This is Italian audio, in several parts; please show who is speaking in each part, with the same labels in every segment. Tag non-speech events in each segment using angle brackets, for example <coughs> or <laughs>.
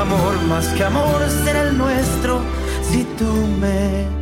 Speaker 1: amor más que amor será el nuestro si tú me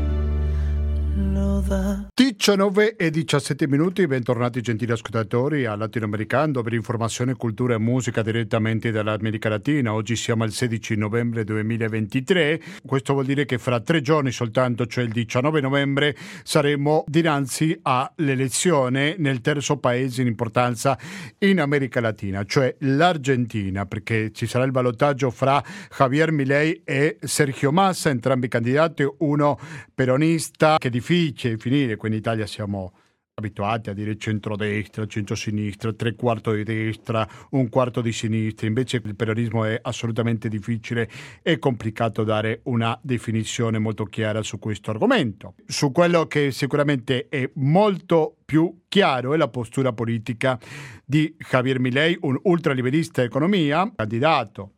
Speaker 2: 19 e 17 minuti, bentornati gentili ascoltatori a Latinoamericano per informazione, cultura e musica direttamente dall'America Latina. Oggi siamo al 16 novembre 2023, questo vuol dire che fra tre giorni soltanto, cioè il 19 novembre, saremo dinanzi all'elezione nel terzo paese in importanza in America Latina, cioè l'Argentina, perché ci sarà il ballottaggio fra Javier Milei e Sergio Massa, entrambi candidati, uno peronista che è difficile finire, qui in Italia siamo abituati a dire centrodestra, centrosinistra, tre quarti di destra, un quarto di sinistra, invece il peronismo è assolutamente difficile e complicato dare una definizione molto chiara su questo argomento. Su quello che sicuramente è molto più chiaro è la postura politica di Javier Milei, un ultraliberista economia, candidato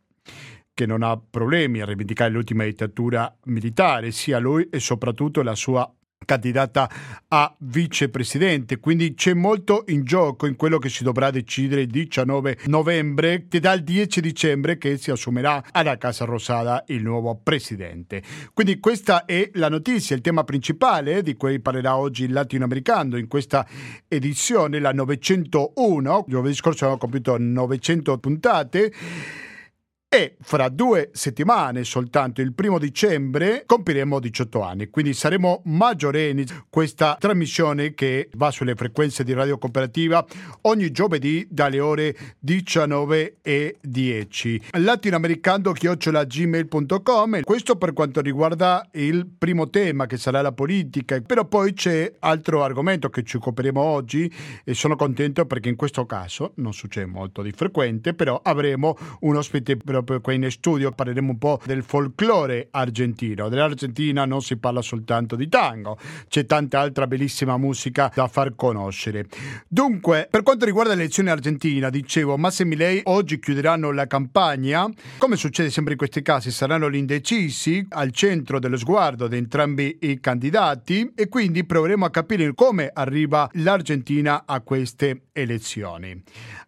Speaker 2: che non ha problemi a rivendicare l'ultima dittatura militare, sia lui e soprattutto la sua candidata a vicepresidente, quindi c'è molto in gioco in quello che si dovrà decidere il 19 novembre che dal 10 dicembre che si assumerà alla Casa Rosada il nuovo presidente. Quindi questa è la notizia, il tema principale di cui parlerà oggi il latinoamericano in questa edizione, la 901, giovedì scorso abbiamo compiuto 900 puntate e fra due settimane, soltanto il primo dicembre, compiremo 18 anni, quindi saremo maggiorenni. Questa trasmissione che va sulle frequenze di Radio Cooperativa ogni giovedì dalle ore 19 e 10. Latinoamericando-gmail.com Questo per quanto riguarda il primo tema che sarà la politica, però poi c'è altro argomento che ci occuperemo oggi e sono contento perché in questo caso non succede molto di frequente, però avremo un ospite proprio proprio qui in studio parleremo un po' del folklore argentino. Dell'Argentina non si parla soltanto di tango, c'è tanta altra bellissima musica da far conoscere. Dunque, per quanto riguarda l'elezione argentina, dicevo, Massa e Milei oggi chiuderanno la campagna. Come succede sempre in questi casi, saranno gli indecisi al centro dello sguardo di entrambi i candidati e quindi proveremo a capire come arriva l'Argentina a queste elezioni.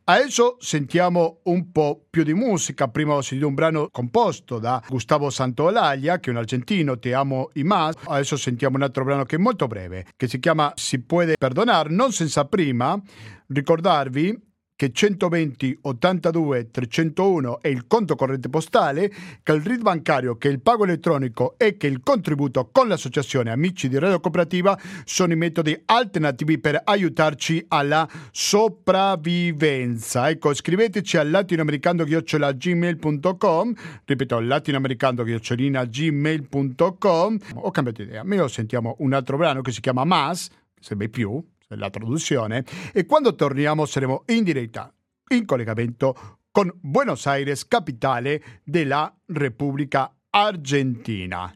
Speaker 2: Adesso sentiamo un po' più di musica. Prima ho sentito un brano composto da Gustavo Santaolalla, che è un argentino, Te amo y más. Adesso sentiamo un altro brano che è molto breve, che si chiama Si puede perdonar, non senza prima ricordarvi che 120 82 301 è il conto corrente postale, che il RID bancario, che il pago elettronico e che il contributo con l'associazione Amici di Radio Cooperativa sono i metodi alternativi per aiutarci alla sopravvivenza. Ecco, scriveteci al latinoamericando-gmail.com ripeto, latinoamericando-gmail.com ho cambiato idea, me lo sentiamo un altro brano che si chiama Mas, sembra più, la traduzione, e quando torniamo saremo in diretta, in collegamento con Buenos Aires, capitale della Repubblica Argentina.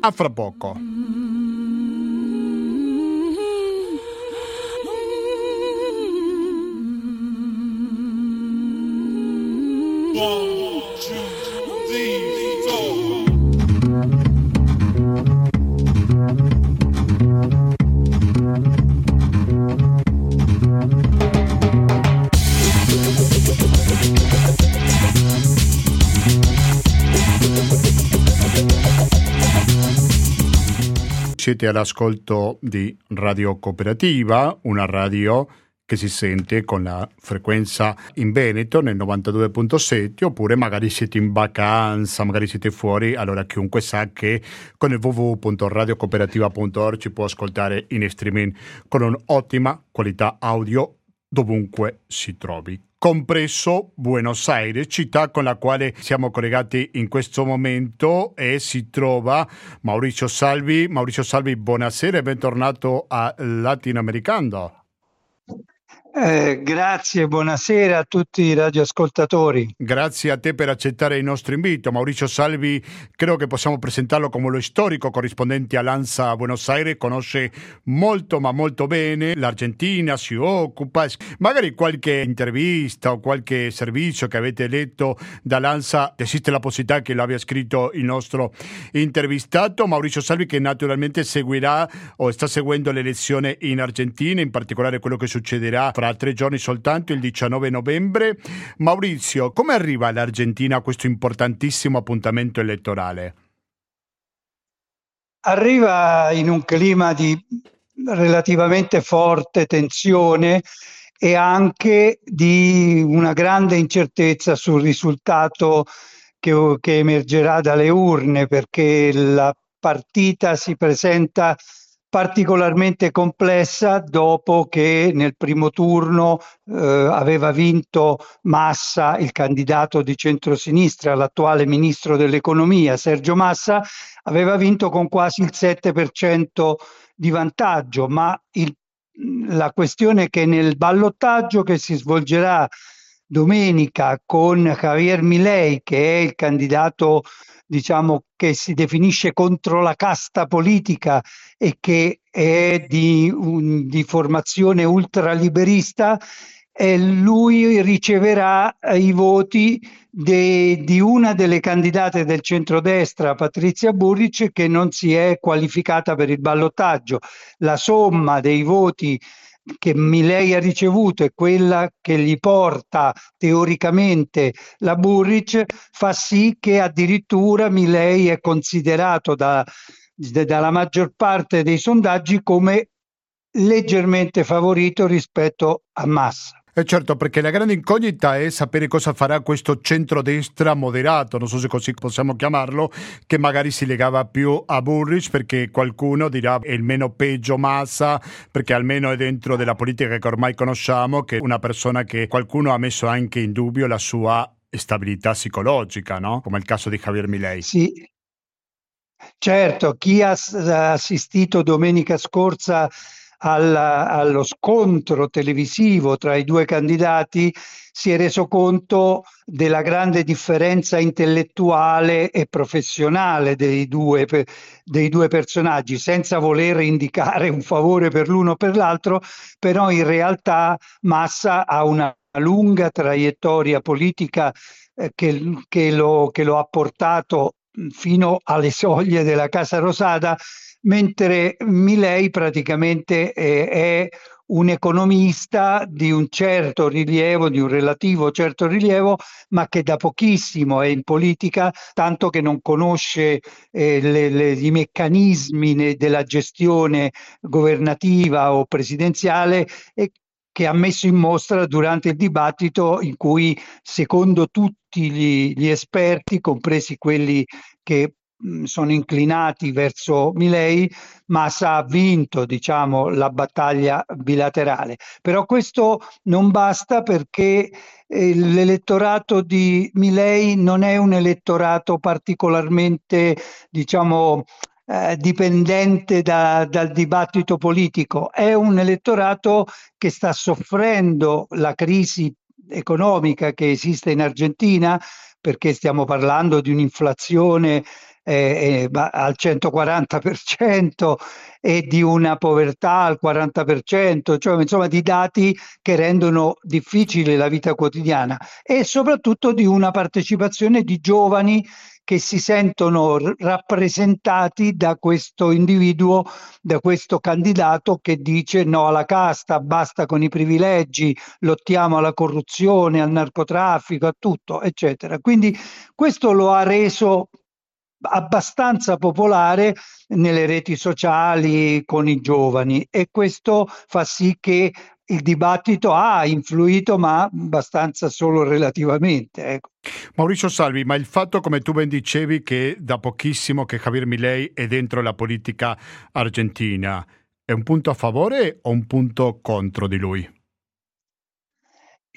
Speaker 2: A fra poco. Siete all'ascolto di Radio Cooperativa, una radio che si sente con la frequenza in Veneto nel 92.7 oppure magari siete in vacanza, magari siete fuori, allora chiunque sa che con il www.radiocooperativa.org ci può ascoltare in streaming con un'ottima qualità audio dovunque si trovi compreso Buenos Aires, città con la quale siamo collegati in questo momento e si trova Maurizio Salvi. Maurizio Salvi, buonasera e bentornato a Latinoamericano.
Speaker 3: Eh, grazie, buonasera a tutti i radioascoltatori.
Speaker 2: Grazie a te per accettare il nostro invito. Maurizio Salvi, credo che possiamo presentarlo come lo storico corrispondente all'ANSA a Buenos Aires, conosce molto ma molto bene l'Argentina, si occupa, magari qualche intervista o qualche servizio che avete letto dall'ANSA, esiste la possibilità che lo abbia scritto il nostro intervistato, Maurizio Salvi che naturalmente seguirà o sta seguendo l'elezione in Argentina, in particolare quello che succederà fra fra tre giorni soltanto, il 19 novembre. Maurizio, come arriva l'Argentina a questo importantissimo appuntamento elettorale?
Speaker 3: Arriva in un clima di relativamente forte tensione e anche di una grande incertezza sul risultato che, che emergerà dalle urne perché la partita si presenta particolarmente complessa dopo che nel primo turno eh, aveva vinto Massa, il candidato di centrosinistra, l'attuale ministro dell'economia, Sergio Massa, aveva vinto con quasi il 7% di vantaggio, ma il, la questione è che nel ballottaggio che si svolgerà domenica con Javier Milei, che è il candidato diciamo che si definisce contro la casta politica e che è di, un, di formazione ultraliberista, eh, lui riceverà i voti de, di una delle candidate del centrodestra, Patrizia Burric, che non si è qualificata per il ballottaggio. La somma dei voti che Milei ha ricevuto e quella che gli porta teoricamente la Burric fa sì che addirittura Milei è considerato da, dalla maggior parte dei sondaggi come leggermente favorito rispetto a Massa.
Speaker 2: E eh, certo, perché la grande incognita è sapere cosa farà questo centrodestra moderato, non so se così possiamo chiamarlo, che magari si legava più a Burrich perché qualcuno dirà è il meno peggio Massa, perché almeno è dentro della politica che ormai conosciamo, che una persona che qualcuno ha messo anche in dubbio la sua stabilità psicologica, no? Come il caso di Javier Milei.
Speaker 3: Sì, Certo, chi ha assistito domenica scorsa alla, allo scontro televisivo tra i due candidati si è reso conto della grande differenza intellettuale e professionale dei due, dei due personaggi, senza voler indicare un favore per l'uno o per l'altro, però in realtà Massa ha una lunga traiettoria politica eh, che, che, lo, che lo ha portato fino alle soglie della Casa Rosada mentre Milei praticamente è, è un economista di un certo rilievo, di un relativo certo rilievo, ma che da pochissimo è in politica, tanto che non conosce eh, le, le, i meccanismi della gestione governativa o presidenziale e che ha messo in mostra durante il dibattito in cui, secondo tutti gli, gli esperti, compresi quelli che sono inclinati verso Milei, Massa ha vinto diciamo, la battaglia bilaterale. Però questo non basta perché eh, l'elettorato di Milei non è un elettorato particolarmente diciamo, eh, dipendente da, dal dibattito politico, è un elettorato che sta soffrendo la crisi economica che esiste in Argentina perché stiamo parlando di un'inflazione eh, eh, al 140% e di una povertà al 40%, cioè insomma di dati che rendono difficile la vita quotidiana e soprattutto di una partecipazione di giovani che si sentono rappresentati da questo individuo, da questo candidato che dice no alla casta, basta con i privilegi, lottiamo alla corruzione, al narcotraffico, a tutto, eccetera. Quindi questo lo ha reso abbastanza popolare nelle reti sociali con i giovani e questo fa sì che il dibattito ha influito, ma abbastanza solo relativamente. Ecco.
Speaker 2: Maurizio Salvi, ma il fatto, come tu ben dicevi, che da pochissimo che Javier Milei è dentro la politica argentina, è un punto a favore o un punto contro di lui?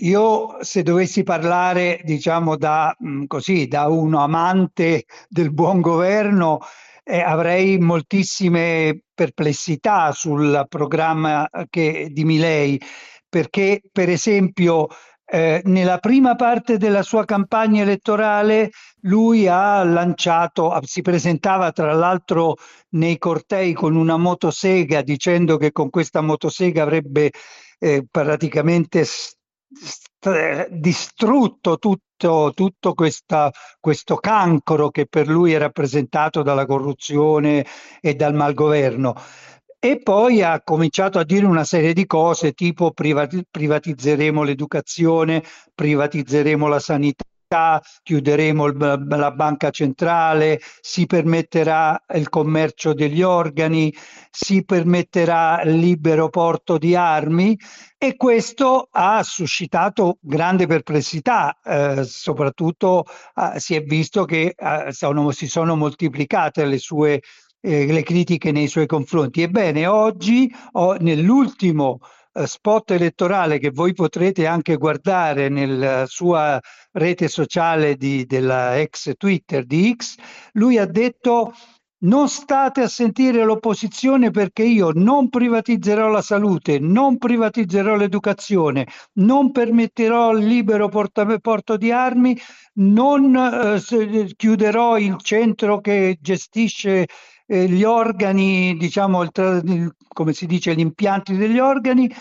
Speaker 3: Io se dovessi parlare, diciamo, da, mm, così, da uno amante del buon governo, eh, avrei moltissime perplessità sul programma che, di Milei, perché per esempio eh, nella prima parte della sua campagna elettorale lui ha lanciato, si presentava tra l'altro nei cortei con una motosega dicendo che con questa motosega avrebbe eh, praticamente distrutto tutto, tutto questa, questo cancro che per lui è rappresentato dalla corruzione e dal malgoverno. e poi ha cominciato a dire una serie di cose tipo privatizzeremo l'educazione, privatizzeremo la sanità chiuderemo il, la banca centrale, si permetterà il commercio degli organi, si permetterà il libero porto di armi e questo ha suscitato grande perplessità, eh, soprattutto eh, si è visto che eh, sono, si sono moltiplicate le sue eh, le critiche nei suoi confronti. Ebbene, oggi, ho, nell'ultimo eh, spot elettorale che voi potrete anche guardare nella sua rete sociale di, della ex Twitter di X, lui ha detto non state a sentire l'opposizione perché io non privatizzerò la salute, non privatizzerò l'educazione, non permetterò il libero porto di armi, non eh, chiuderò il centro che gestisce eh, gli organi, diciamo, il, come si dice, gli impianti degli organi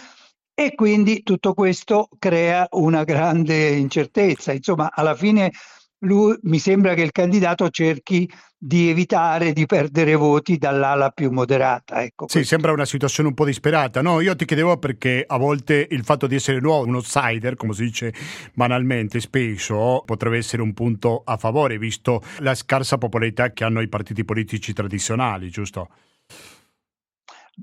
Speaker 3: e quindi tutto questo crea una grande incertezza. Insomma, alla fine lui, mi sembra che il candidato cerchi di evitare di perdere voti dall'ala più moderata. Ecco,
Speaker 2: sì, sembra una situazione un po' disperata. No, io ti chiedevo perché a volte il fatto di essere nuovo, un outsider, come si dice banalmente, spesso potrebbe essere un punto a favore, visto la scarsa popolarità che hanno i partiti politici tradizionali, giusto?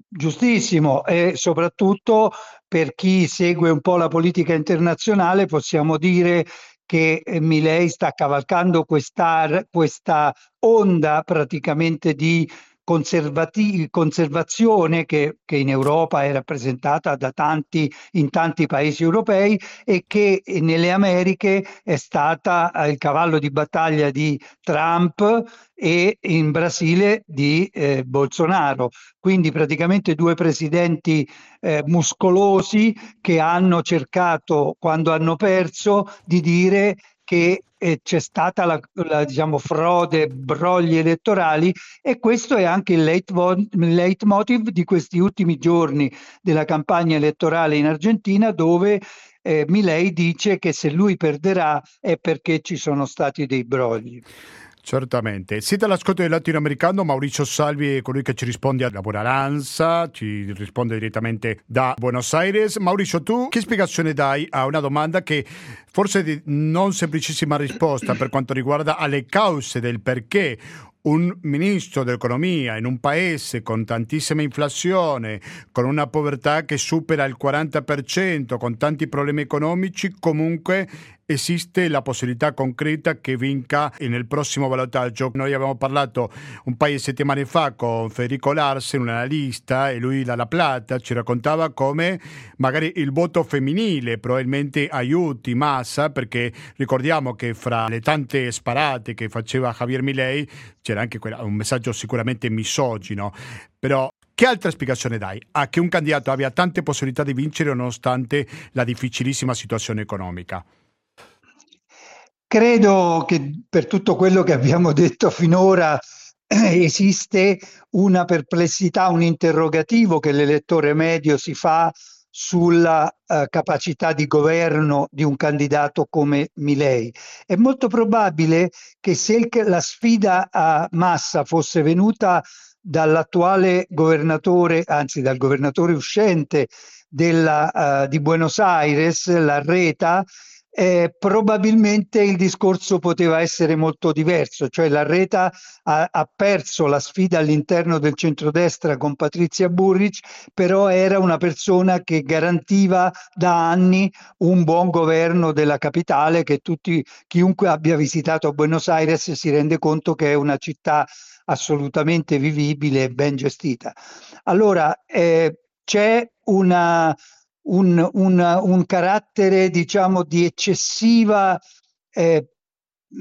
Speaker 3: Giustissimo, e soprattutto per chi segue un po' la politica internazionale possiamo dire che eh, Milei sta cavalcando questa, questa onda praticamente di conservazione che, che, in Europa è rappresentata tanti, in tanti paesi europei e che nelle Americhe è stata eh, il cavallo di battaglia di Trump e in Brasile di eh, Bolsonaro. Quindi praticamente due presidenti eh, muscolosi che hanno cercato, quando hanno perso, di dire che eh, c'è stata la, la diciamo, frode, brogli elettorali e questo è anche il leitmotiv di questi ultimi giorni della campagna elettorale in Argentina dove eh, Milei dice che se lui perderà è perché ci sono stati dei brogli.
Speaker 2: Certamente. Siete all'ascolto del latinoamericano, Mauricio Salvi è colui che ci risponde alla Buonaranza, ci risponde direttamente da Buenos Aires. Mauricio, tu che spiegazione dai a una domanda che forse non semplicissima risposta per quanto riguarda alle cause del perché un ministro dell'economia in un paese con tantissima inflazione, con una povertà che supera il 40%, con tanti problemi economici, comunque esiste la possibilità concreta che vinca nel prossimo ballottaggio. Noi abbiamo parlato un paio di settimane fa con Federico Larsen, un analista, e lui da La Plata ci raccontava come magari il voto femminile probabilmente aiuti Massa, perché ricordiamo che fra le tante sparate che faceva Javier Milei c'era anche un messaggio sicuramente misogino, però che altra spiegazione dai a che un candidato abbia tante possibilità di vincere nonostante la difficilissima situazione economica?
Speaker 3: Credo che per tutto quello che abbiamo detto finora esiste una perplessità, un interrogativo che l'elettore medio si fa sulla uh, capacità di governo di un candidato come Milei. È molto probabile che se il, la sfida a massa fosse venuta dall'attuale governatore, anzi dal governatore uscente della, uh, di Buenos Aires, Larreta, eh, probabilmente il discorso poteva essere molto diverso, cioè la Reta ha, ha, perso la sfida all'interno del centrodestra con Patrizia Burric, però era una persona che garantiva da anni un buon governo della capitale che tutti, chiunque abbia visitato Buenos Aires si rende conto che è una città assolutamente vivibile e ben gestita. Allora, eh, c'è una, un, un, un carattere diciamo di eccessiva eh,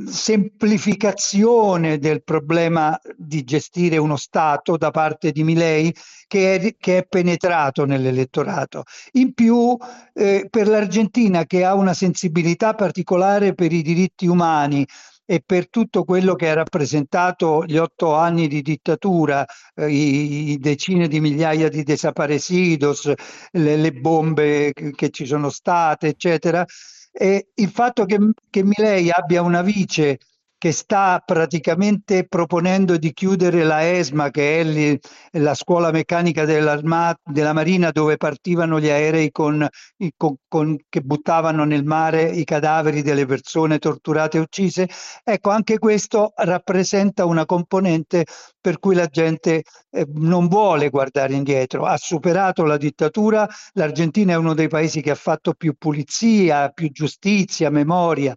Speaker 3: semplificazione del problema di gestire uno Stato da parte di Milei che è, che è penetrato nell'elettorato. In più, eh, per l'Argentina che ha una sensibilità particolare per i diritti umani, e per tutto quello che ha rappresentato gli otto anni di dittatura, eh, i, i, decine di migliaia di desaparecidos, le, le bombe che, ci sono state, eccetera. E il fatto che, che Milei abbia una vice che sta praticamente proponendo di chiudere la ESMA, che è lì, la scuola meccanica della Marina dove partivano gli aerei con, con, con, che buttavano nel mare i cadaveri delle persone torturate e uccise. Ecco, anche questo rappresenta una componente per cui la gente eh, non vuole guardare indietro. Ha superato la dittatura, l'Argentina è uno dei paesi che ha fatto più pulizia, più giustizia, memoria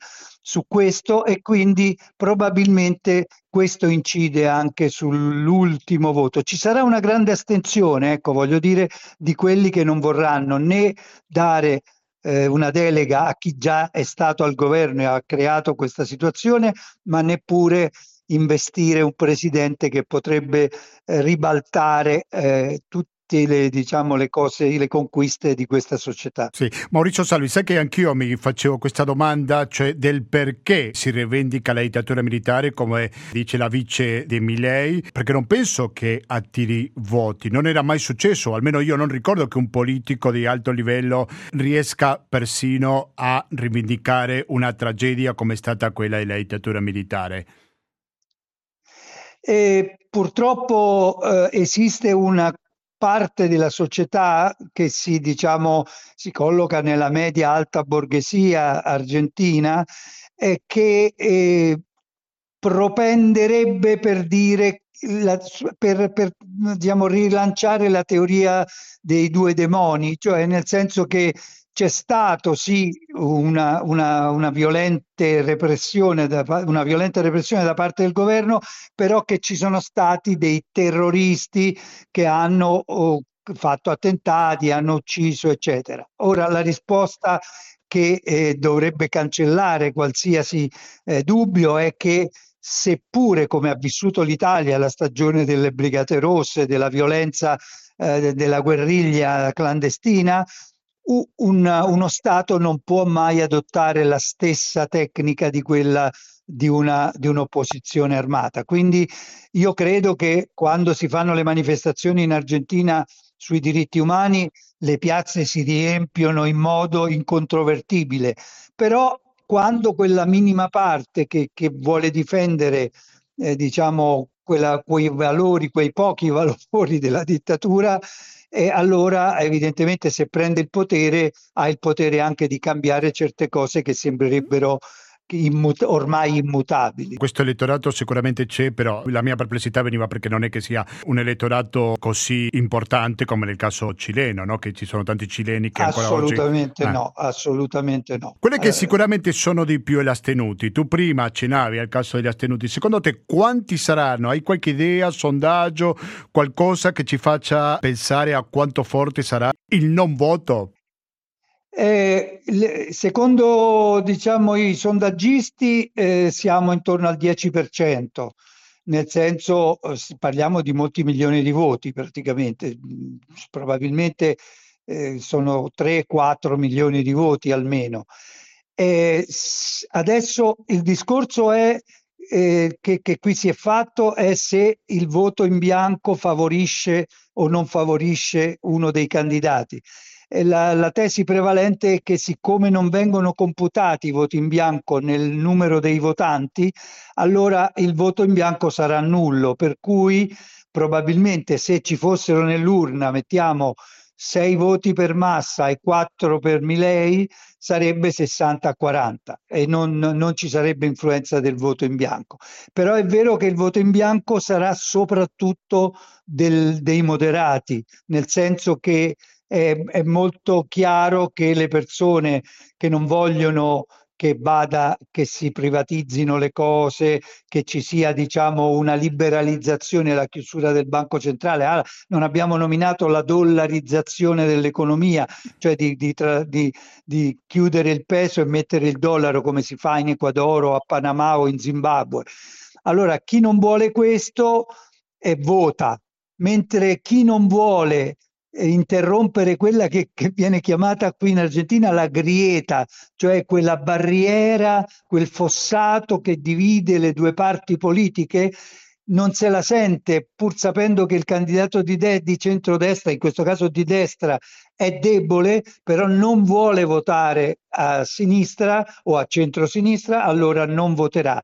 Speaker 3: su questo e quindi probabilmente questo incide anche sull'ultimo voto. Ci sarà una grande astensione, ecco, voglio dire, di quelli che non vorranno né dare eh, una delega a chi già è stato al governo e ha creato questa situazione, ma neppure investire un presidente che potrebbe eh, ribaltare eh, tutti le, diciamo, le cose, le conquiste di questa società.
Speaker 2: Sì, Maurizio Salvi, sai che anch'io mi facevo questa domanda, cioè del perché si rivendica la dittatura militare, come dice la vice di Milei, perché non penso che attiri voti, non era mai successo, almeno io non ricordo che un politico di alto livello riesca persino a rivendicare una tragedia come è stata quella della dittatura militare.
Speaker 3: E purtroppo eh, esiste una parte della società che si, diciamo, si colloca nella media alta borghesia argentina e che eh, propenderebbe per dire la, per, per diciamo, rilanciare la teoria dei due demoni, cioè nel senso che c'è stato sì una, una, una, violente da, una, violenta repressione da, parte del governo, però che ci sono stati dei terroristi che hanno oh, fatto attentati, hanno ucciso, eccetera. Ora la risposta che eh, dovrebbe cancellare qualsiasi eh, dubbio è che seppure come ha vissuto l'Italia la stagione delle Brigate Rosse, della violenza eh, della guerriglia clandestina, un, uno Stato non può mai adottare la stessa tecnica di quella di, una, di un'opposizione armata. Quindi io credo che quando si fanno le manifestazioni in Argentina sui diritti umani, le piazze si riempiono in modo incontrovertibile, però quando quella minima parte che, che vuole difendere eh, diciamo, quella, quei valori, quei pochi <laughs> valori della dittatura, e allora evidentemente se prende il potere ha il potere anche di cambiare certe cose che sembrerebbero Immut- ormai immutabili.
Speaker 2: Questo elettorato sicuramente c'è, però la mia perplessità veniva perché non è che sia un elettorato così importante come nel caso cileno, no? che ci sono tanti cileni che ancora
Speaker 3: oggi... Assolutamente eh. no, assolutamente no.
Speaker 2: Quelle che eh. sicuramente sono di più gli astenuti. Tu prima accennavi al caso degli astenuti, secondo te quanti saranno? Hai qualche idea, sondaggio, qualcosa che ci faccia pensare a quanto forte sarà il non voto?
Speaker 3: Eh, secondo diciamo, i sondaggisti eh, siamo intorno al 10%, nel senso eh, parliamo di molti milioni di voti praticamente, mm, probabilmente eh, sono 3-4 milioni di voti almeno. adesso il discorso è eh, che, che, qui si è fatto è se il voto in bianco favorisce o non favorisce uno dei candidati la, la, tesi prevalente è che siccome non vengono computati i voti in bianco nel numero dei votanti, allora il voto in bianco sarà nullo, per cui probabilmente se ci fossero nell'urna, mettiamo 6 voti per Massa e 4 per Milei, sarebbe 60 a 40 e non, non, ci sarebbe influenza del voto in bianco. Però è vero che il voto in bianco sarà soprattutto del, dei moderati, nel senso che è, è molto chiaro che le persone che non vogliono che vada, che si privatizzino le cose, che ci sia diciamo una liberalizzazione, la chiusura del banco centrale. Ah, non abbiamo nominato la dollarizzazione dell'economia, cioè di, di, tra, di, di, chiudere il peso e mettere il dollaro come si fa in Ecuador, a Panama o in Zimbabwe. Allora, chi non vuole questo eh, vota, mentre chi non vuole interrompere quella che, che, viene chiamata qui in Argentina la grieta, cioè quella barriera, quel fossato che divide le due parti politiche, non se la sente pur sapendo che il candidato di, de- di centrodestra, in questo caso di destra, è debole, però non vuole votare a sinistra o a centrosinistra, allora non voterà.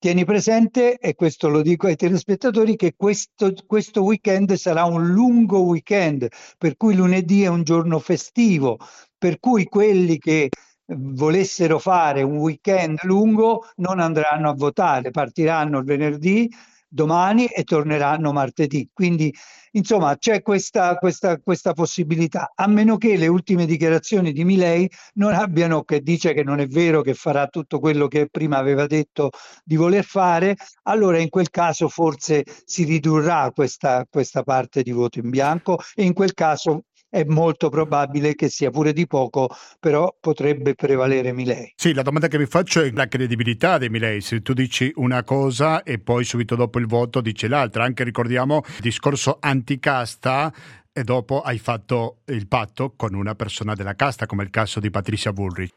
Speaker 3: Tieni presente, e questo lo dico ai telespettatori, che questo, questo weekend sarà un lungo weekend, per cui lunedì è un giorno festivo, per cui quelli che volessero fare un weekend lungo non andranno a votare, partiranno il venerdì, domani e torneranno martedì. Quindi, insomma, c'è questa, questa, questa possibilità, a meno che le ultime dichiarazioni di Milei non abbiano, che dice che non è vero che farà tutto quello che prima aveva detto di voler fare, allora in quel caso forse si ridurrà questa, questa parte di voto in bianco e in quel caso è molto probabile che sia pure di poco, però potrebbe prevalere Milei.
Speaker 2: Sì, la domanda che vi faccio è la credibilità di Milei. Se tu dici una cosa e poi subito dopo il voto dici l'altra, anche ricordiamo il discorso anticasta e dopo hai fatto il patto con una persona della casta, come il caso di Patricia Bullrich.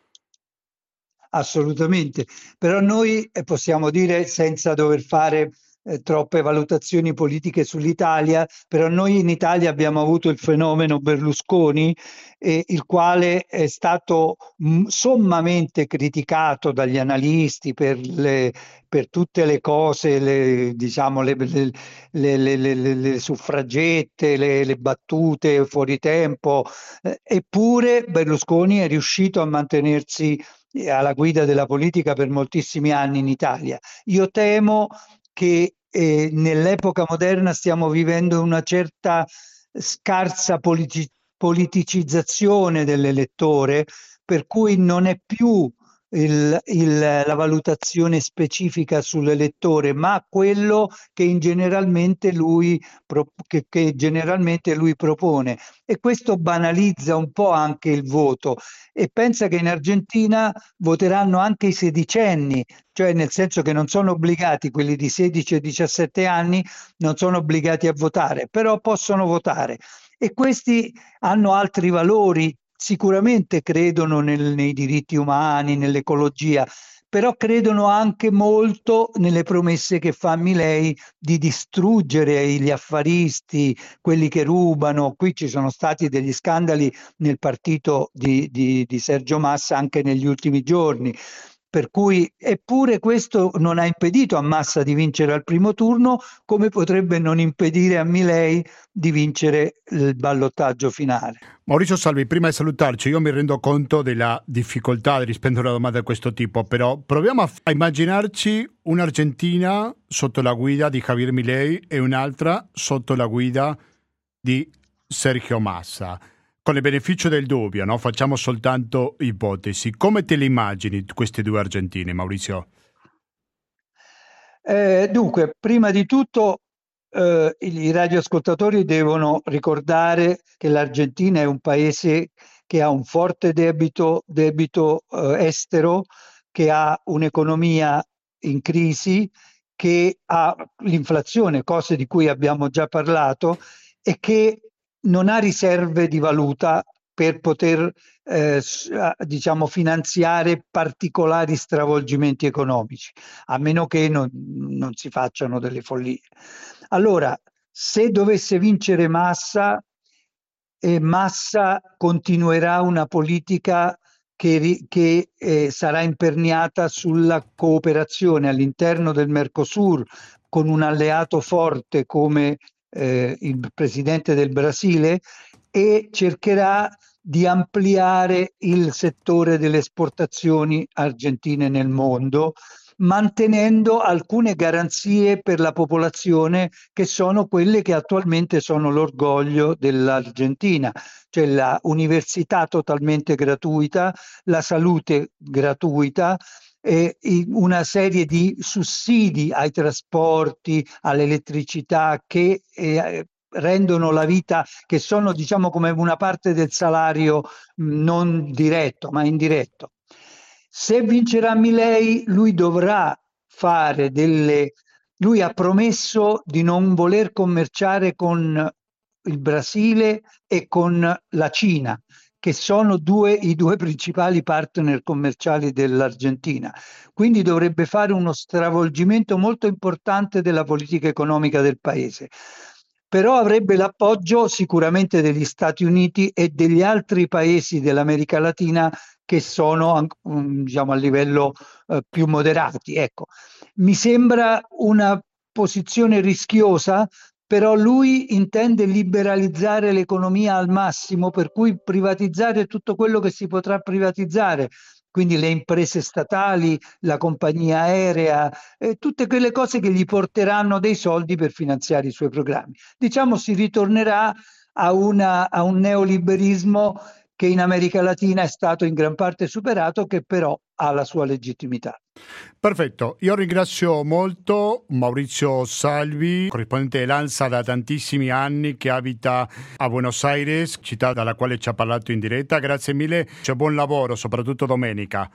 Speaker 3: Assolutamente, però noi eh, possiamo dire senza dover fare eh, troppe valutazioni politiche sull'Italia, però noi in Italia abbiamo avuto il fenomeno Berlusconi, eh, il quale è stato m- sommamente criticato dagli analisti per, le, per tutte le cose, le, diciamo, le, le suffragette, le, battute fuori tempo, eh, eppure Berlusconi è riuscito a mantenersi eh, alla guida della politica per moltissimi anni in Italia. Io temo che eh, nell'epoca moderna stiamo vivendo una certa scarsa politi- politicizzazione dell'elettore, per cui non è più il, il, la valutazione specifica sull'elettore, ma quello che generalmente, lui, che, che generalmente lui propone. E questo banalizza un po' anche il voto. E pensa che in Argentina voteranno anche i sedicenni, cioè nel senso che non sono obbligati, quelli di 16 e 17 anni non sono obbligati a votare, però possono votare. E questi hanno altri valori sicuramente credono nel, nei diritti umani, nell'ecologia, però credono anche molto nelle promesse che fa Milei di distruggere gli affaristi, quelli che rubano. Qui ci sono stati degli scandali nel partito di, di, di Sergio Massa anche negli ultimi giorni. Per cui, eppure questo non ha impedito a Massa di vincere al primo turno, come potrebbe non impedire a Milei di vincere il ballottaggio finale.
Speaker 2: Maurizio Salvi, prima di salutarci, io mi rendo conto della difficoltà di rispondere a una domanda di questo tipo, però proviamo a, immaginarci un'Argentina sotto la guida di Javier Milei e un'altra sotto la guida di Sergio Massa con il beneficio del dubbio, no? facciamo soltanto ipotesi. Come te le immagini queste due Argentine, Maurizio?
Speaker 3: Eh, dunque, prima di tutto eh, i radioascoltatori devono ricordare che l'Argentina è un paese che ha un forte debito, debito eh, estero, che ha un'economia in crisi, che ha l'inflazione, cose di cui abbiamo già parlato, e che non ha riserve di valuta per poter eh, diciamo finanziare particolari stravolgimenti economici, a meno che non, non si facciano delle follie. Allora, se dovesse vincere Massa, eh, Massa continuerà una politica che, che eh, sarà imperniata sulla cooperazione all'interno del Mercosur con un alleato forte come eh, il presidente del Brasile e cercherà di ampliare il settore delle esportazioni argentine nel mondo, mantenendo alcune garanzie per la popolazione che sono quelle che attualmente sono l'orgoglio dell'Argentina, cioè la università totalmente gratuita, la salute gratuita, eh, una serie di sussidi ai trasporti, all'elettricità che eh, rendono la vita, che sono diciamo come una parte del salario non diretto ma indiretto. Se vincerà Milei, lui dovrà fare delle... Lui ha promesso di non voler commerciare con il Brasile e con la Cina, che sono due, i due principali partner commerciali dell'Argentina. Quindi dovrebbe fare uno stravolgimento molto importante della politica economica del paese. Però avrebbe l'appoggio sicuramente degli Stati Uniti e degli altri paesi dell'America Latina che sono diciamo, a livello eh, più moderati. Ecco. Mi sembra una posizione rischiosa, però lui intende liberalizzare l'economia al massimo, per cui privatizzare tutto quello che si potrà privatizzare, quindi le imprese statali, la compagnia aerea, eh, tutte quelle cose che gli porteranno dei soldi per finanziare i suoi programmi. Diciamo si ritornerà a, una, a un neoliberismo che in America Latina è stato in gran parte superato, che però ha la sua legittimità.
Speaker 2: Perfetto, io ringrazio molto Maurizio Salvi, corrispondente dell'ANSA da tantissimi anni che abita a Buenos Aires, città dalla quale ci ha parlato in diretta. Grazie mille, c'è buon lavoro, soprattutto domenica.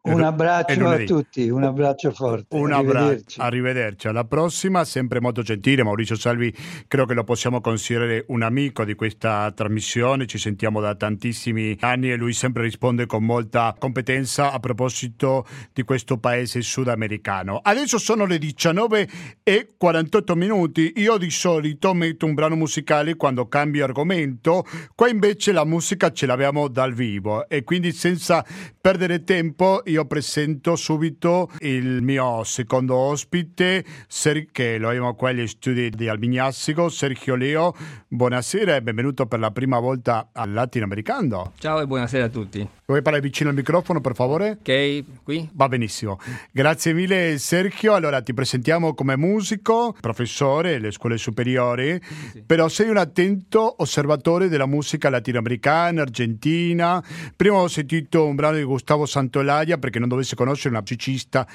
Speaker 3: Un abbraccio a tutti, un abbraccio forte.
Speaker 2: Un abbraccio, arrivederci. Alla prossima, sempre molto gentile. Maurizio Salvi, credo che lo possiamo considerare un amico di questa trasmissione. Ci sentiamo da tantissimi anni e lui sempre risponde con molta competenza a proposito di questo paese sudamericano. Adesso sono le 19 e 48 minuti. Io di solito metto un brano musicale quando cambio argomento. Qua invece la musica ce l'abbiamo dal vivo e quindi senza perdere tempo io presento subito il mio secondo ospite, che lo abbiamo qua agli studi di Albignassico, Sergio Leo. Buonasera e benvenuto per la prima volta al Latinoamericano.
Speaker 4: Ciao e buonasera a tutti.
Speaker 2: Vuoi parlare vicino al microfono, per favore?
Speaker 4: Ok, qui.
Speaker 2: Va benissimo. Grazie mille, Sergio. Allora, ti presentiamo come musico, professore alle scuole superiori, sì. però sei un attento osservatore della musica latinoamericana, argentina. Prima ho sentito un brano di Gustavo Santolaya perché non dovesse conoscere una musicista.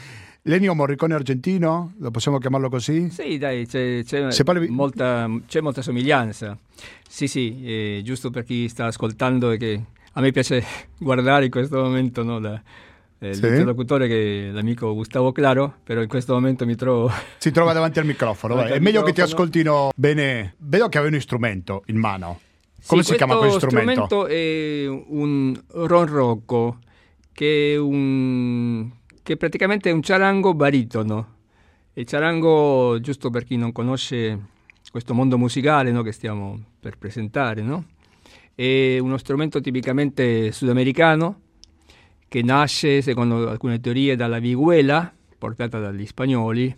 Speaker 2: Lenio Morricone argentino? Lo possiamo chiamarlo così?
Speaker 4: Sì, dai, c'è, c'è, parli... molta, c'è molta, somiglianza. Sì, sì, eh, giusto per chi sta ascoltando e che a me piace <laughs> guardare in questo momento no, la, eh, sì. l'interlocutore che è l'amico Gustavo Claro, però in questo momento mi trovo... <laughs>
Speaker 2: Si trova davanti al microfono, vai. è meglio microfono. che ti ascoltino bene. Vedo che avevi un strumento in mano. Come
Speaker 4: sì,
Speaker 2: si chiama questo
Speaker 4: strumento? strumento è un ronrocco, che è, un, che praticamente è un charango baritono. Il charango, giusto per chi non conosce questo mondo musicale no, che stiamo per presentare, no? È uno strumento tipicamente sudamericano che nasce, secondo alcune teorie, dalla vihuela portata dagli spagnoli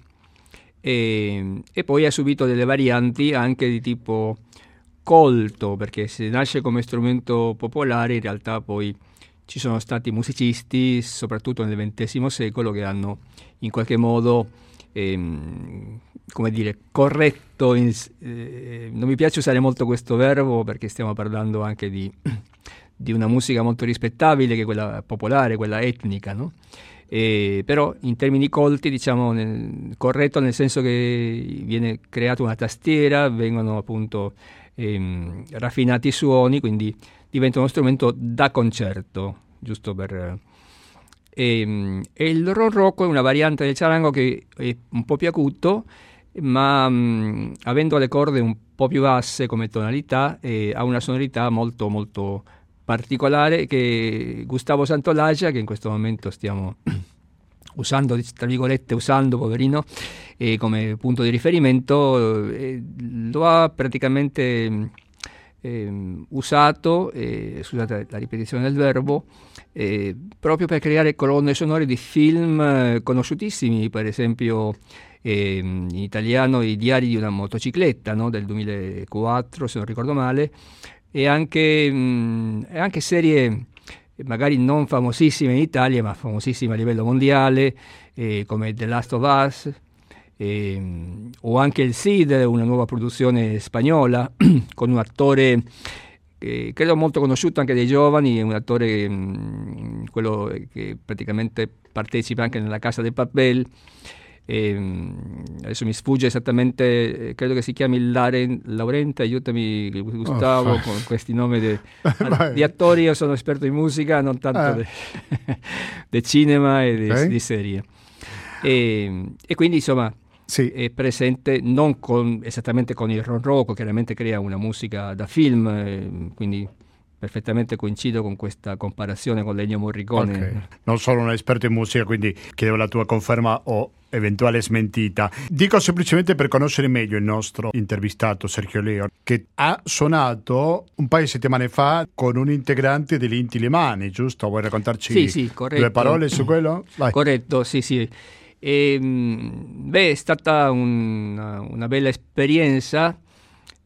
Speaker 4: e, e poi ha subito delle varianti anche di tipo colto, perché se nasce come strumento popolare in realtà poi ci sono stati musicisti, soprattutto nel XX secolo, che hanno in qualche modo ehm, come dire, corretto, in, eh, non mi piace usare molto questo verbo perché stiamo parlando anche di, <clears throat> di una musica molto rispettabile che è quella popolare, quella etnica, no? Eh, però in termini colti diciamo nel, corretto nel senso che viene creata una tastiera, vengono appunto ehm, raffinati i suoni, quindi diventa uno strumento da concerto, giusto per e, ehm, e il ronroco è una variante del charango che è un po' più acuto, ma mh, avendo le corde un po' più basse come tonalità, eh, ha una sonorità molto molto particolare che Gustavo Santolaggia, che in questo momento stiamo <clears throat> usando, tra virgolette, usando, poverino, eh, come punto di riferimento, eh, lo ha praticamente eh, usato, eh, scusate la ripetizione del verbo, eh, proprio per creare colonne sonore di film eh, conosciutissimi, per esempio ehm, in italiano I diari di una motocicletta no? del 2004, se non ricordo male, e anche, mh, mm, anche serie magari non famosissime in Italia, ma famosissime a livello mondiale, eh, come The Last of Us, eh, o anche il Cid, una nuova produzione spagnola <clears throat> con un attore che credo molto conosciuto anche dai giovani, un attore mh, mm, quello che praticamente partecipa anche nella Casa del Papel. E, ehm, adesso mi sfugge esattamente, credo che si chiami Laren, Laurente, aiutami Gustavo oh, con questi nomi de, <laughs> di attori, io sono esperto in musica, non tanto eh. di <laughs> cinema e di, okay. di serie. E, ehm, e, quindi insomma sì. è presente non con, esattamente con il ronroco, chiaramente crea una musica da film, eh, quindi perfettamente coincido con questa comparazione con Legno Morricone. Okay.
Speaker 2: Non sono un esperto in musica, quindi chiedevo la tua conferma o eventuale smentita. Dico semplicemente per conoscere meglio il nostro intervistato Sergio Leo, che ha suonato un paio di settimane fa con un integrante degli Inti Limani, giusto? Vuoi raccontarci
Speaker 4: sì, sì,
Speaker 2: due parole su quello?
Speaker 4: Vai. Corretto, sì, sì. E, ehm, beh, è stata una, una bella esperienza,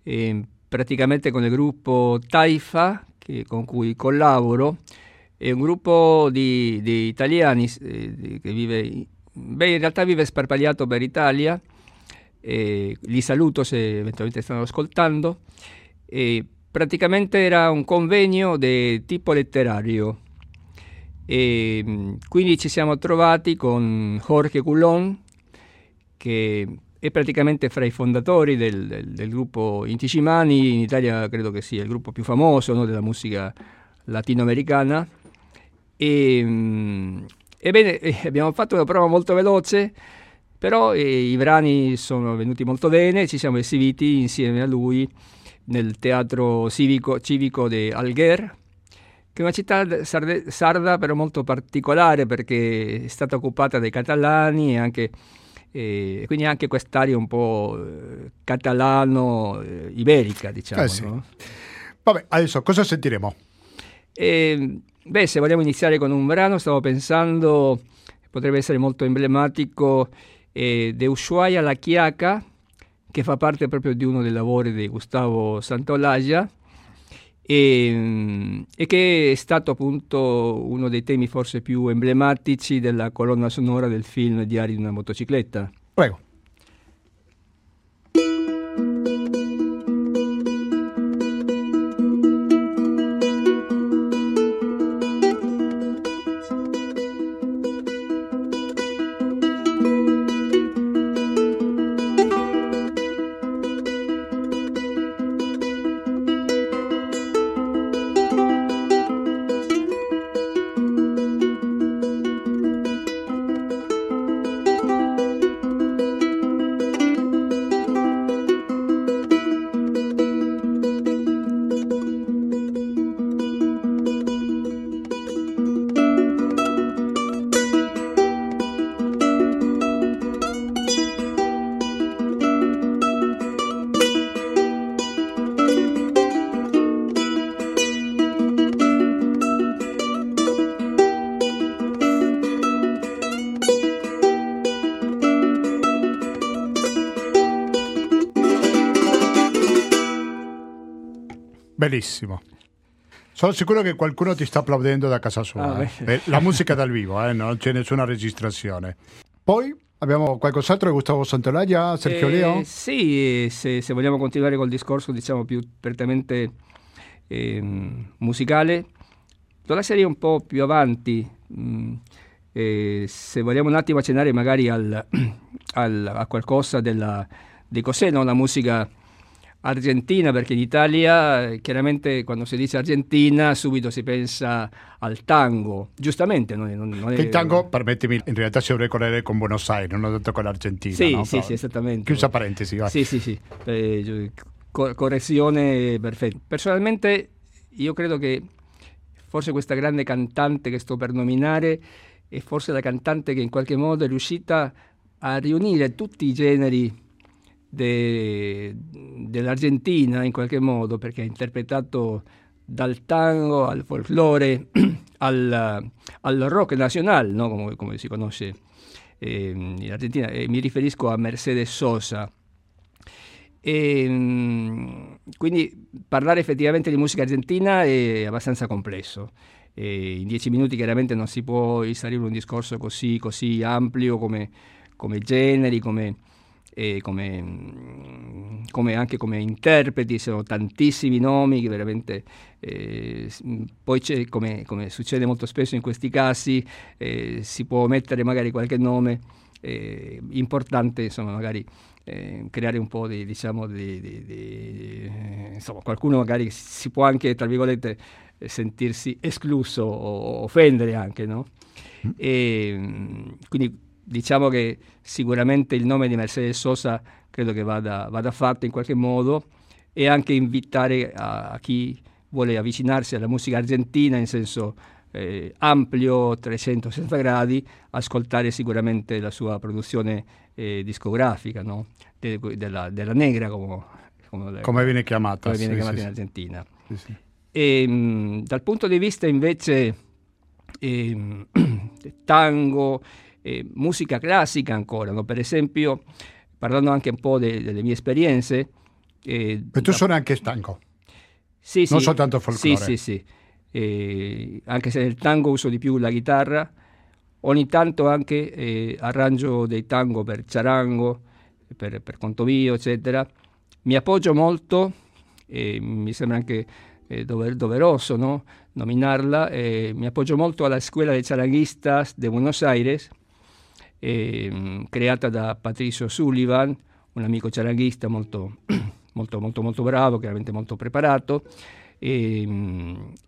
Speaker 4: eh, praticamente con il gruppo Taifa, che, con cui collaboro, è un gruppo di, di italiani eh, che vive, beh, in realtà vive sparpagliato per Italia, eh, li saluto se eventualmente stanno ascoltando, praticamente era un convegno di tipo letterario e mm, quindi ci siamo trovati con Jorge Coulon, che è praticamente fra i fondatori del, del, del gruppo Inticimani, in Italia credo che sia il gruppo più famoso no, della musica latinoamericana. E, mm, ebbene, eh, abbiamo fatto una prova molto veloce, però eh, i brani sono venuti molto bene, ci siamo esibiti insieme a lui nel teatro civico, civico di Alger, che è una città sarde, sarda però molto particolare perché è stata occupata dai catalani e anche, eh, quindi anche quest'area un po' eh, catalano-iberica, eh, diciamo.
Speaker 2: Eh sì. no? Vabbè, adesso cosa sentiremo?
Speaker 4: Eh, beh, se vogliamo iniziare con un brano, stavo pensando, potrebbe essere molto emblematico, eh, De Ushuaia la Chiaca, che fa parte proprio di uno dei lavori di Gustavo Santolaglia, e, e, che è stato appunto uno dei temi forse più emblematici della colonna sonora del film Diari di una motocicletta.
Speaker 2: Prego. Bellissimo. Sono sicuro che qualcuno ti sta applaudendo da casa sua. Ah, eh. La musica dal vivo, eh? non c'è nessuna registrazione. Poi abbiamo qualcos'altro di Gustavo Santolaglia, Sergio
Speaker 4: eh,
Speaker 2: Leo?
Speaker 4: Sì, se, se, vogliamo continuare col discorso diciamo più prettamente eh, musicale, do la serie un po' più avanti. Mm, eh, se vogliamo un attimo accennare magari al, <clears throat> al, a qualcosa della, di cos'è no? la musica argentina, perché in Italia chiaramente quando si dice Argentina subito si pensa al tango, giustamente. Non non, non
Speaker 2: è... Il tango, permettimi, in realtà si dovrebbe correre con Buenos Aires, non ho detto con l'Argentina.
Speaker 4: Sì,
Speaker 2: no?
Speaker 4: sì, Però, sì, esattamente.
Speaker 2: Chiusa parentesi. Vai.
Speaker 4: Sì, sì, sì, eh, correzione perfetta. Personalmente io credo che forse questa grande cantante che sto per nominare è forse la cantante che in qualche modo è riuscita a riunire tutti i generi de, dell'Argentina in qualche modo, perché ha interpretato dal tango al folklore <clears throat> al, al rock nazionale, no? come, come, si conosce eh, in Argentina, e mi riferisco a Mercedes Sosa. E, quindi parlare effettivamente di musica argentina è abbastanza complesso. E in dieci minuti chiaramente non si può inserire un discorso così, così ampio come, come generi, come, e come, come, anche come interpreti, sono tantissimi nomi che veramente eh, poi come, come, succede molto spesso in questi casi, eh, si può mettere magari qualche nome eh, importante, insomma magari eh, creare un po' di, diciamo, di, di, di, insomma qualcuno magari si può anche, tra virgolette, sentirsi escluso o offendere anche, no? Mm. E, quindi diciamo che sicuramente il nome di Mercedes Sosa credo che vada, vada fatto in qualche modo e anche invitare a, a, chi vuole avvicinarsi alla musica argentina in senso eh, ampio 360 gradi, ascoltare sicuramente la sua produzione eh, discografica, no? De, della, della, Negra, come,
Speaker 2: come, come, viene chiamata,
Speaker 4: come viene sì, chiamata sì, in Argentina. Sì, e, mh, dal punto di vista invece <clears throat> eh, tango, eh, musica classica ancora, no? per esempio, parlando anche un po' de, delle mie esperienze.
Speaker 2: Eh, Ma tu da... suoni anche tango?
Speaker 4: Sì,
Speaker 2: non soltanto folklore.
Speaker 4: Sì, sì, sì. Eh, anche se nel tango uso di più la chitarra, ogni tanto anche eh, arrangio dei tango per charango, per, per conto mio, eccetera. Mi appoggio molto, e mi sembra anche eh, dover, doveroso no? nominarla, eh, mi appoggio molto alla Scuola de Charanguistas de Buenos Aires, eh, creata da Patricio Sullivan, un amico charanguista molto, <clears throat> molto, molto, molto bravo, chiaramente molto preparato, e,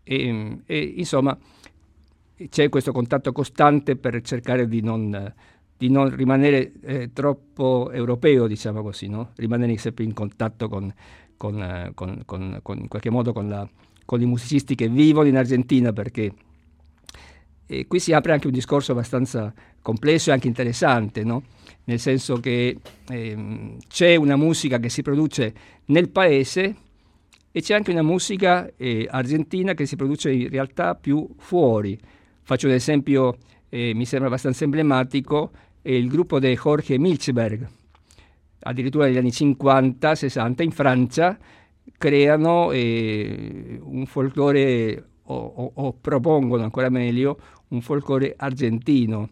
Speaker 4: e, e, insomma c'è questo contatto costante per cercare di non, di non rimanere eh, troppo europeo, diciamo così, no? rimanere sempre in contatto con, con, eh, con, con, in qualche modo la, con, i musicisti che vivono in Argentina, perché eh, qui si apre anche un discorso abbastanza complesso e anche interessante, no? nel senso che ehm, c'è una musica che si produce nel paese, e c'è anche una musica eh, argentina che si produce in realtà più fuori. Faccio un esempio, eh, mi sembra abbastanza emblematico, è il gruppo di Jorge Milchberg. Addirittura negli anni 50-60 in Francia creano eh, un folklore, o, o, o, propongono ancora meglio, un folklore argentino.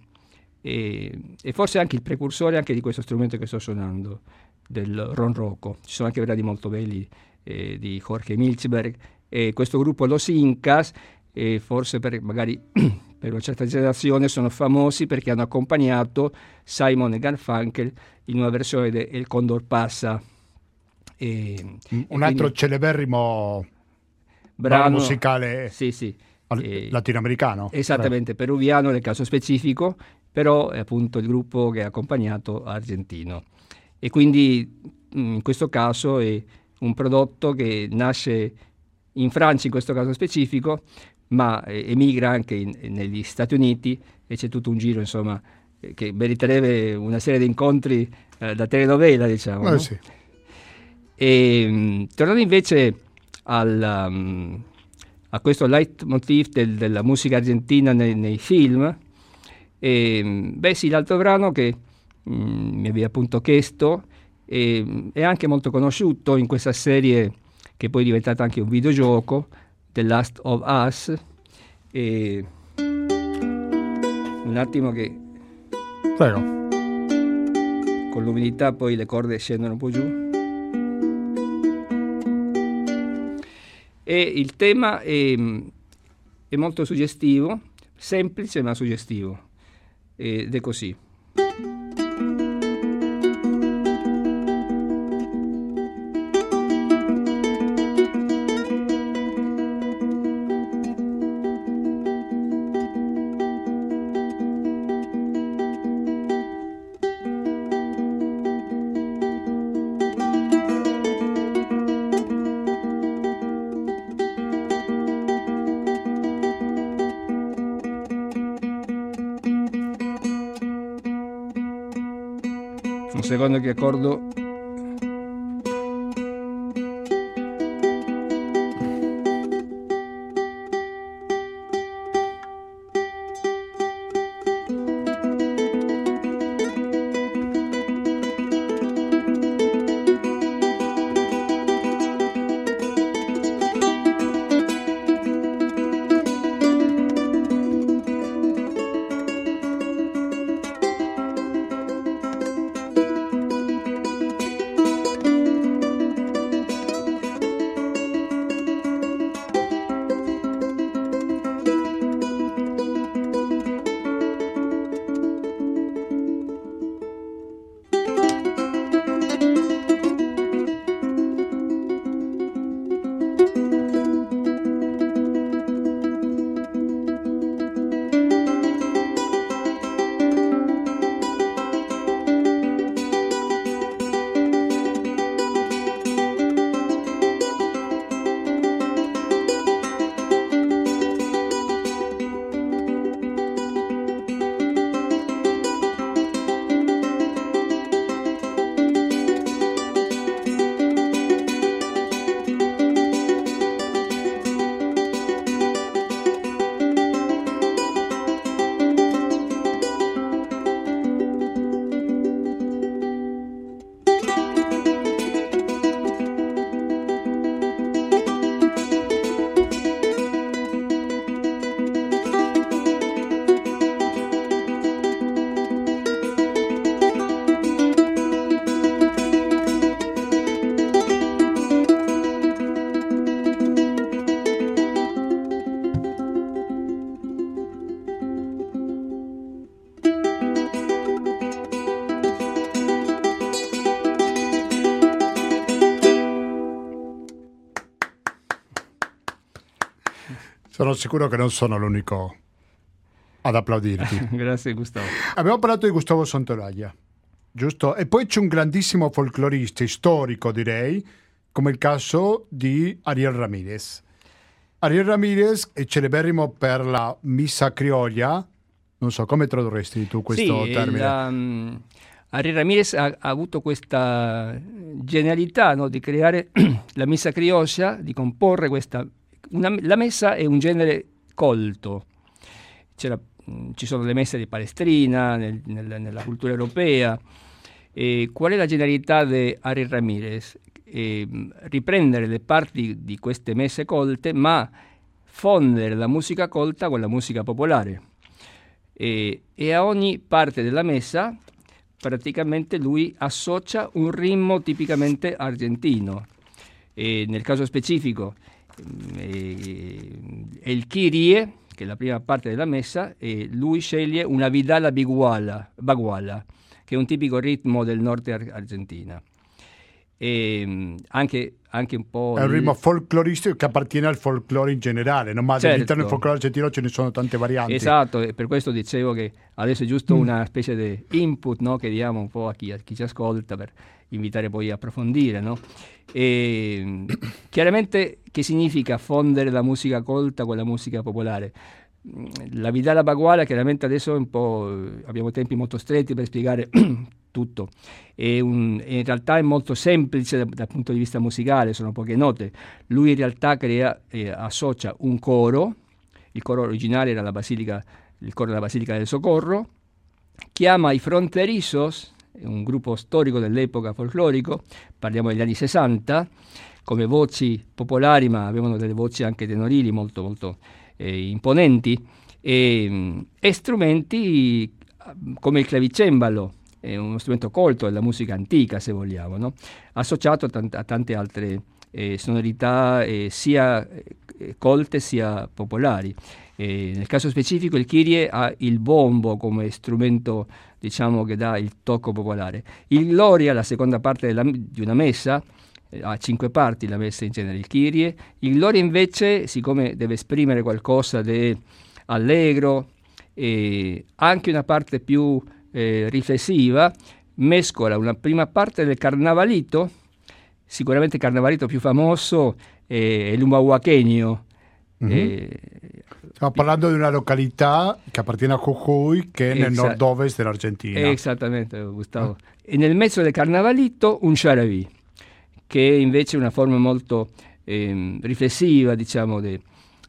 Speaker 4: E, e, forse anche il precursore anche di questo strumento che sto suonando, del ronroco. Ci sono anche brani molto belli eh, di Jorge Milchberg e questo gruppo Los Incas e forse per, magari <clears throat> per una certa generazione sono famosi perché hanno accompagnato Simon e Garfunkel in una versione di El Condor Passa.
Speaker 2: E, Un altro quindi, celeberrimo brano musicale
Speaker 4: sì, sì,
Speaker 2: eh, latinoamericano.
Speaker 4: Esattamente, Prego. peruviano nel caso specifico, però è appunto il gruppo che ha accompagnato argentino. E quindi in questo caso è un prodotto che nasce in Francia in questo caso specifico, ma emigra anche in, negli Stati Uniti e c'è tutto un giro insomma che meriterebbe una serie di incontri eh, da telenovela diciamo.
Speaker 2: Eh, no? sì.
Speaker 4: e, mh, tornando invece al, um, a questo leitmotiv del, della musica argentina nei, nei film, e, beh sì, l'altro brano che mh, mi avevi appunto chiesto e, è anche molto conosciuto in questa serie che poi è diventata anche un videogioco, The Last of Us. E un attimo che...
Speaker 2: Prego.
Speaker 4: Con l'umidità poi le corde scendono un po' giù. E il tema è, è molto suggestivo, semplice ma suggestivo. Ed è così. Secondo che accordo
Speaker 2: Sono sicuro che non sono l'unico ad applaudirti. <laughs>
Speaker 4: Grazie Gustavo.
Speaker 2: Abbiamo parlato di Gustavo Santolaglia, giusto? E poi c'è un grandissimo folclorista, storico direi, come il caso di Ariel Ramirez. Ariel Ramirez è celeberrimo per la missa criolla, non so come tradurresti tu questo
Speaker 4: sì,
Speaker 2: termine.
Speaker 4: La, um, Ariel Ramirez ha, ha, avuto questa genialità no, di creare <clears throat> la missa criolla, di comporre questa... Una, la messa è un genere colto. C'era ci sono le messe di Palestrina nel, nel, nella cultura europea. E qual è la genialità di Ari Ramirez? E riprendere le parti di queste messe colte, ma fondere la musica colta con la musica popolare. E, e a ogni parte della messa praticamente lui associa un ritmo tipicamente argentino. E nel caso specifico è il Kyrie, che è la prima parte della messa, e lui sceglie una Vidala Biguala, Baguala, che è un tipico ritmo del nord Argentina. E anche, anche un po'...
Speaker 2: È un ritmo folcloristico che appartiene al folklore in generale, no? ma certo. all'interno del folklore argentino ce ne sono tante varianti.
Speaker 4: Esatto, e per questo dicevo che adesso è giusto mm. una specie di input no? che diamo un po' a chi, a chi ci ascolta per invitare poi a approfondire. No? E, <coughs> chiaramente che significa fondere la musica colta con la musica popolare? La Vidala Baguala chiaramente adesso un po' abbiamo tempi molto stretti per spiegare tutto. Un, in realtà è molto semplice dal, dal, punto di vista musicale, sono poche note. Lui in realtà crea, eh, associa un coro, il coro originale era Basilica, il coro della Basilica del Socorro, chiama i Fronterizos, un gruppo storico dell'epoca folclorico, parliamo degli anni 60, come voci popolari, ma avevano delle voci anche tenorili molto, molto eh, imponenti, e, e, strumenti come il clavicembalo, è uno strumento colto della musica antica, se vogliamo, no? associato a, tant- a, tante altre eh, sonorità eh, sia eh, colte sia popolari. nel caso specifico il Kyrie ha il bombo come strumento diciamo, che dà il tocco popolare. Il Gloria, la seconda parte della, di una messa, eh, ha cinque parti la messa in genere, il Kyrie. Il Gloria invece, siccome deve esprimere qualcosa di allegro, e anche una parte più eh, riflessiva, mescola una prima parte del Carnavalito, sicuramente il Carnavalito più famoso è l'Umahuaqueño, mm-hmm. eh,
Speaker 2: Stiamo parlando di una località che appartiene a Jujuy, che è nel Esa- nord-ovest dell'Argentina.
Speaker 4: Esattamente, Gustavo. Ah. E nel mezzo del carnavalito un charabì, che è invece una forma molto eh, riflessiva, diciamo, di,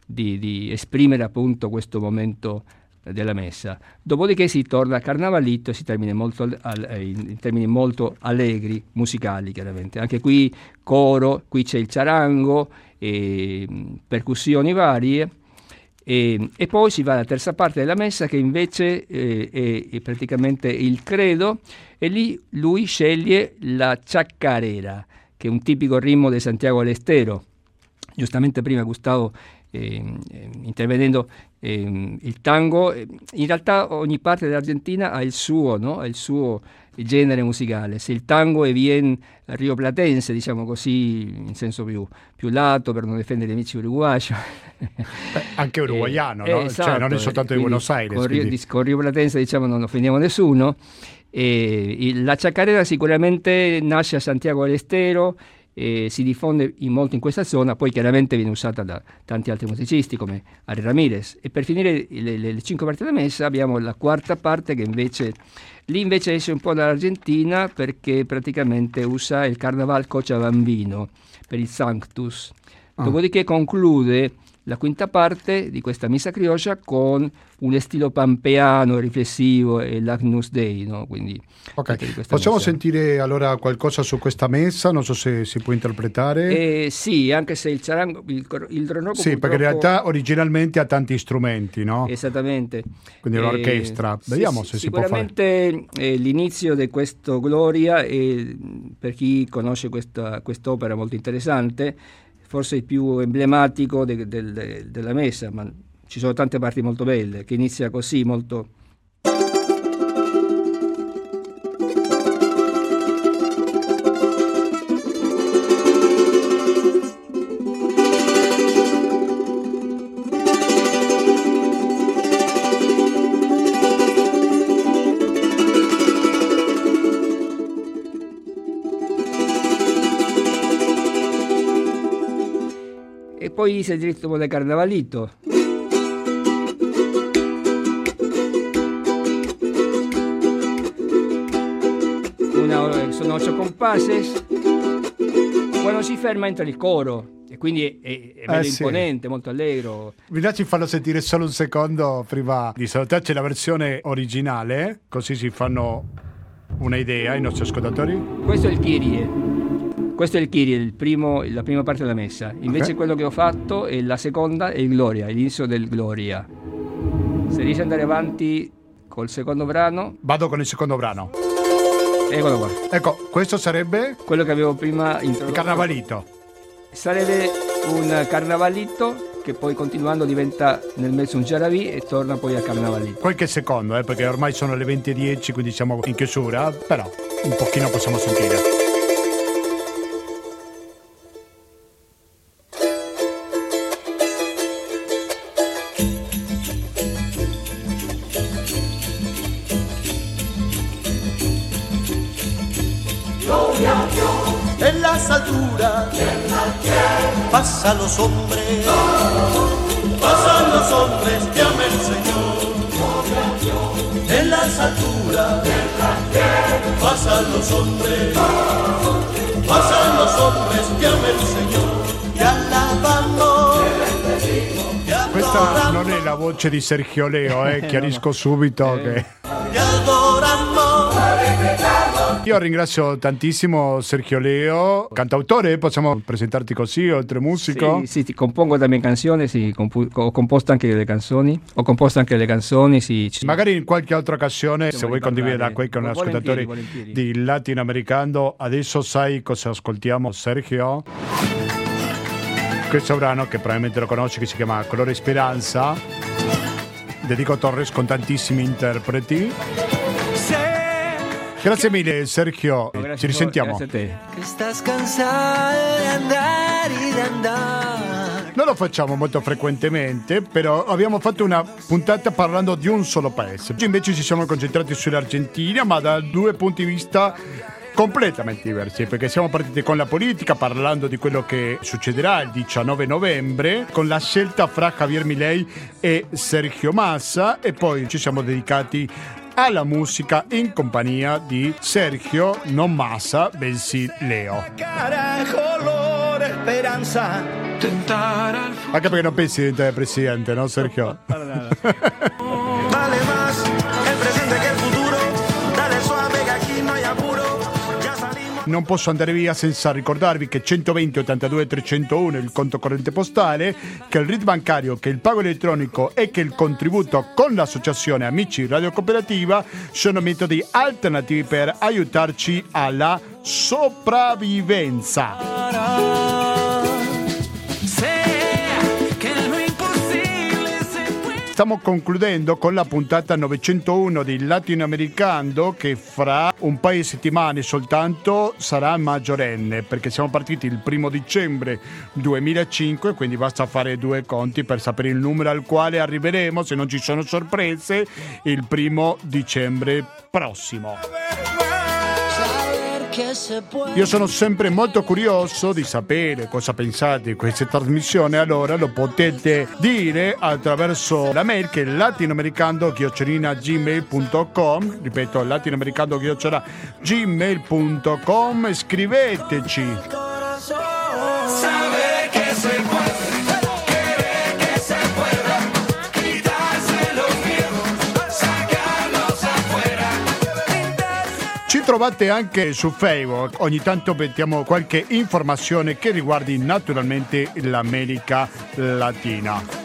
Speaker 4: di, di, esprimere appunto questo momento della messa. Dopodiché si torna al carnavalito e si termina molto, eh, in termini molto allegri, musicali chiaramente. Anche qui coro, qui c'è il ciarango, e, percussioni varie e, e, poi si va alla terza parte della messa che invece eh, è, è, praticamente il credo e lì lui sceglie la ciaccarera, che è un tipico ritmo di Santiago Alestero. Giustamente prima Gustavo intervenendo eh, il tango, in realtà ogni parte dell'Argentina ha il suo, no? ha il suo genere musicale. Se il tango è bien rioplatense, diciamo così, in senso più, più lato per non difendere gli amici uruguayi.
Speaker 2: anche <laughs> uruguaiano, eh, no?
Speaker 4: esatto,
Speaker 2: cioè, non è soltanto di Buenos Aires.
Speaker 4: Con, quindi... con rioplatense diciamo non offendiamo nessuno. Eh, la chacarera sicuramente nasce a Santiago del Estero, eh, si diffonde in molto in questa zona, poi chiaramente viene usata da tanti altri musicisti come Ari Ramirez. E per finire le, le, le cinque parti della messa abbiamo la quarta parte che invece Lì invece esce un po' dall'Argentina perché praticamente usa il Carnaval Cochabambino per il Sanctus. Ah. Dopodiché conclude la quinta parte di questa messa criolla con un stile pampeano, riflessivo e l'Agnus Dei. No? Quindi,
Speaker 2: okay. Possiamo messa. sentire allora qualcosa su questa messa? Non so se si può interpretare.
Speaker 4: Eh, sì, anche se il charango, il, il dronroco
Speaker 2: Sì, perché in realtà originalmente ha tanti strumenti, no?
Speaker 4: Esattamente.
Speaker 2: Quindi l'orchestra. Eh, Vediamo sì, se si può fare.
Speaker 4: Sicuramente eh, l'inizio di questo Gloria, è, per chi conosce questa, quest'opera molto interessante, forse il più emblematico de, de, de, della messa, ma ci sono tante parti molto belle, che inizia così, molto poi c'è il ritmo del carnavalito. Una, sono ocho compases. Quando si ferma entra il coro e quindi è, è bello
Speaker 2: Eh, sì.
Speaker 4: imponente, molto allegro.
Speaker 2: Vi lasci farlo sentire solo un secondo prima di salutarci la versione originale, così si fanno un'idea i nostri ascoltatori.
Speaker 4: Questo è il Kyrie. Questo è il Kyrie, il primo- la prima parte della messa. Invece
Speaker 2: Ok.
Speaker 4: quello che ho fatto è la seconda è il Gloria, l'inizio del Gloria. Se riesci ad andare avanti col secondo brano,
Speaker 2: Vado con il secondo brano.
Speaker 4: eccolo qua.
Speaker 2: Ecco, questo sarebbe
Speaker 4: Quello che avevo prima introdotto.
Speaker 2: il carnavalito.
Speaker 4: Sarebbe un carnavalito che poi continuando diventa nel mezzo un Jaravi e torna poi al carnavalito.
Speaker 2: Qualche secondo, eh, perché ormai sono le 20.10, quindi siamo in chiusura, però un pochino possiamo sentire.
Speaker 1: Los hombres, pasan los hombres que ama el Señor. En las alturas pasan los hombres, pasan los hombres que ama el Señor. Te alabamos, te
Speaker 2: Questa non
Speaker 1: adoramos,
Speaker 2: è la voce di Sergio Leo, eh, chiarisco subito che... Io ringrazio tantissimo Sergio Leo, cantautore, possiamo presentarti così, oltre musico.
Speaker 4: Sì, sì, ti compongo también canzoni, sì, compu- ho composto anche delle canzoni. Ho composto anche le canzoni, sì.
Speaker 2: Magari in qualche altra occasione, se
Speaker 4: vuoi
Speaker 2: condividere qui con gli ascoltatori
Speaker 4: volentieri.
Speaker 2: di latinoamericano, adesso sai cosa ascoltiamo, Sergio? Questo brano che probabilmente lo conosci, che si chiama Colore Speranza, dedico Torres con tantissimi interpreti. Grazie mille Sergio,
Speaker 4: Grazie
Speaker 2: ci risentiamo.
Speaker 4: Grazie a te.
Speaker 1: Que estás cansado de andar y de andar.
Speaker 2: Non lo facciamo molto frequentemente, però abbiamo fatto una puntata parlando di un solo paese. Oggi invece ci siamo concentrati sull'Argentina, ma da due punti di vista completamente diversi, perché siamo partiti con la politica parlando di quello che succederà il 19 novembre, con la scelta fra Javier Milei e Sergio Massa e poi ci siamo dedicati alla musica in compagnia di Sergio, non Massa, bensì Leo.
Speaker 1: Carajo, color esperanza. Tentar al
Speaker 2: Anche perché non pensi di diventare presidente, no Sergio? <laughs> <laughs>
Speaker 1: Vale más
Speaker 2: Non posso andare via senza ricordarvi che 120 82 301 è il conto corrente postale, che il RID bancario, che il pago elettronico e che il contributo con l'associazione Amici Radio Cooperativa sono metodi alternativi per aiutarci alla sopravvivenza. Stiamo concludendo con la puntata 901 di Latinoamericano che fra un paio di settimane soltanto sarà maggiorenne perché siamo partiti il primo dicembre 2005 quindi basta fare due conti per sapere il numero al quale arriveremo se non ci sono sorprese il primo dicembre prossimo. Io sono sempre molto curioso di sapere cosa pensate di queste trasmissioni, allora lo potete dire attraverso la mail che è latinoamericando-gmail.com ripeto latinoamericando-gmail.com scriveteci trovate anche su Facebook, ogni tanto mettiamo qualche informazione che riguardi naturalmente l'America Latina.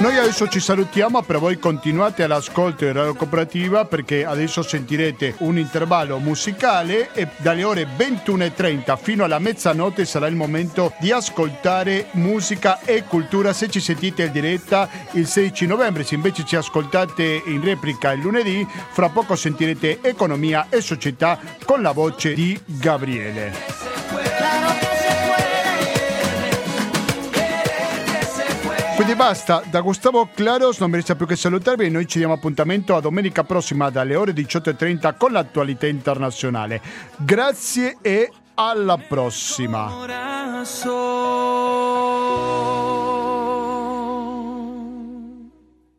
Speaker 2: Noi adesso ci salutiamo, però voi continuate all'ascolto di Radio Cooperativa perché adesso sentirete un intervallo musicale e dalle ore 21.30 fino alla mezzanotte sarà il momento di ascoltare musica e cultura. Se ci sentite in diretta il 16 novembre, se invece ci ascoltate in replica il lunedì, fra poco sentirete economia e società con la voce di Gabriele. Quindi basta, da Gustavo Claros non mi resta più che salutarvi e noi ci diamo appuntamento a domenica prossima dalle ore 18.30 con l'attualità internazionale. Grazie e alla prossima.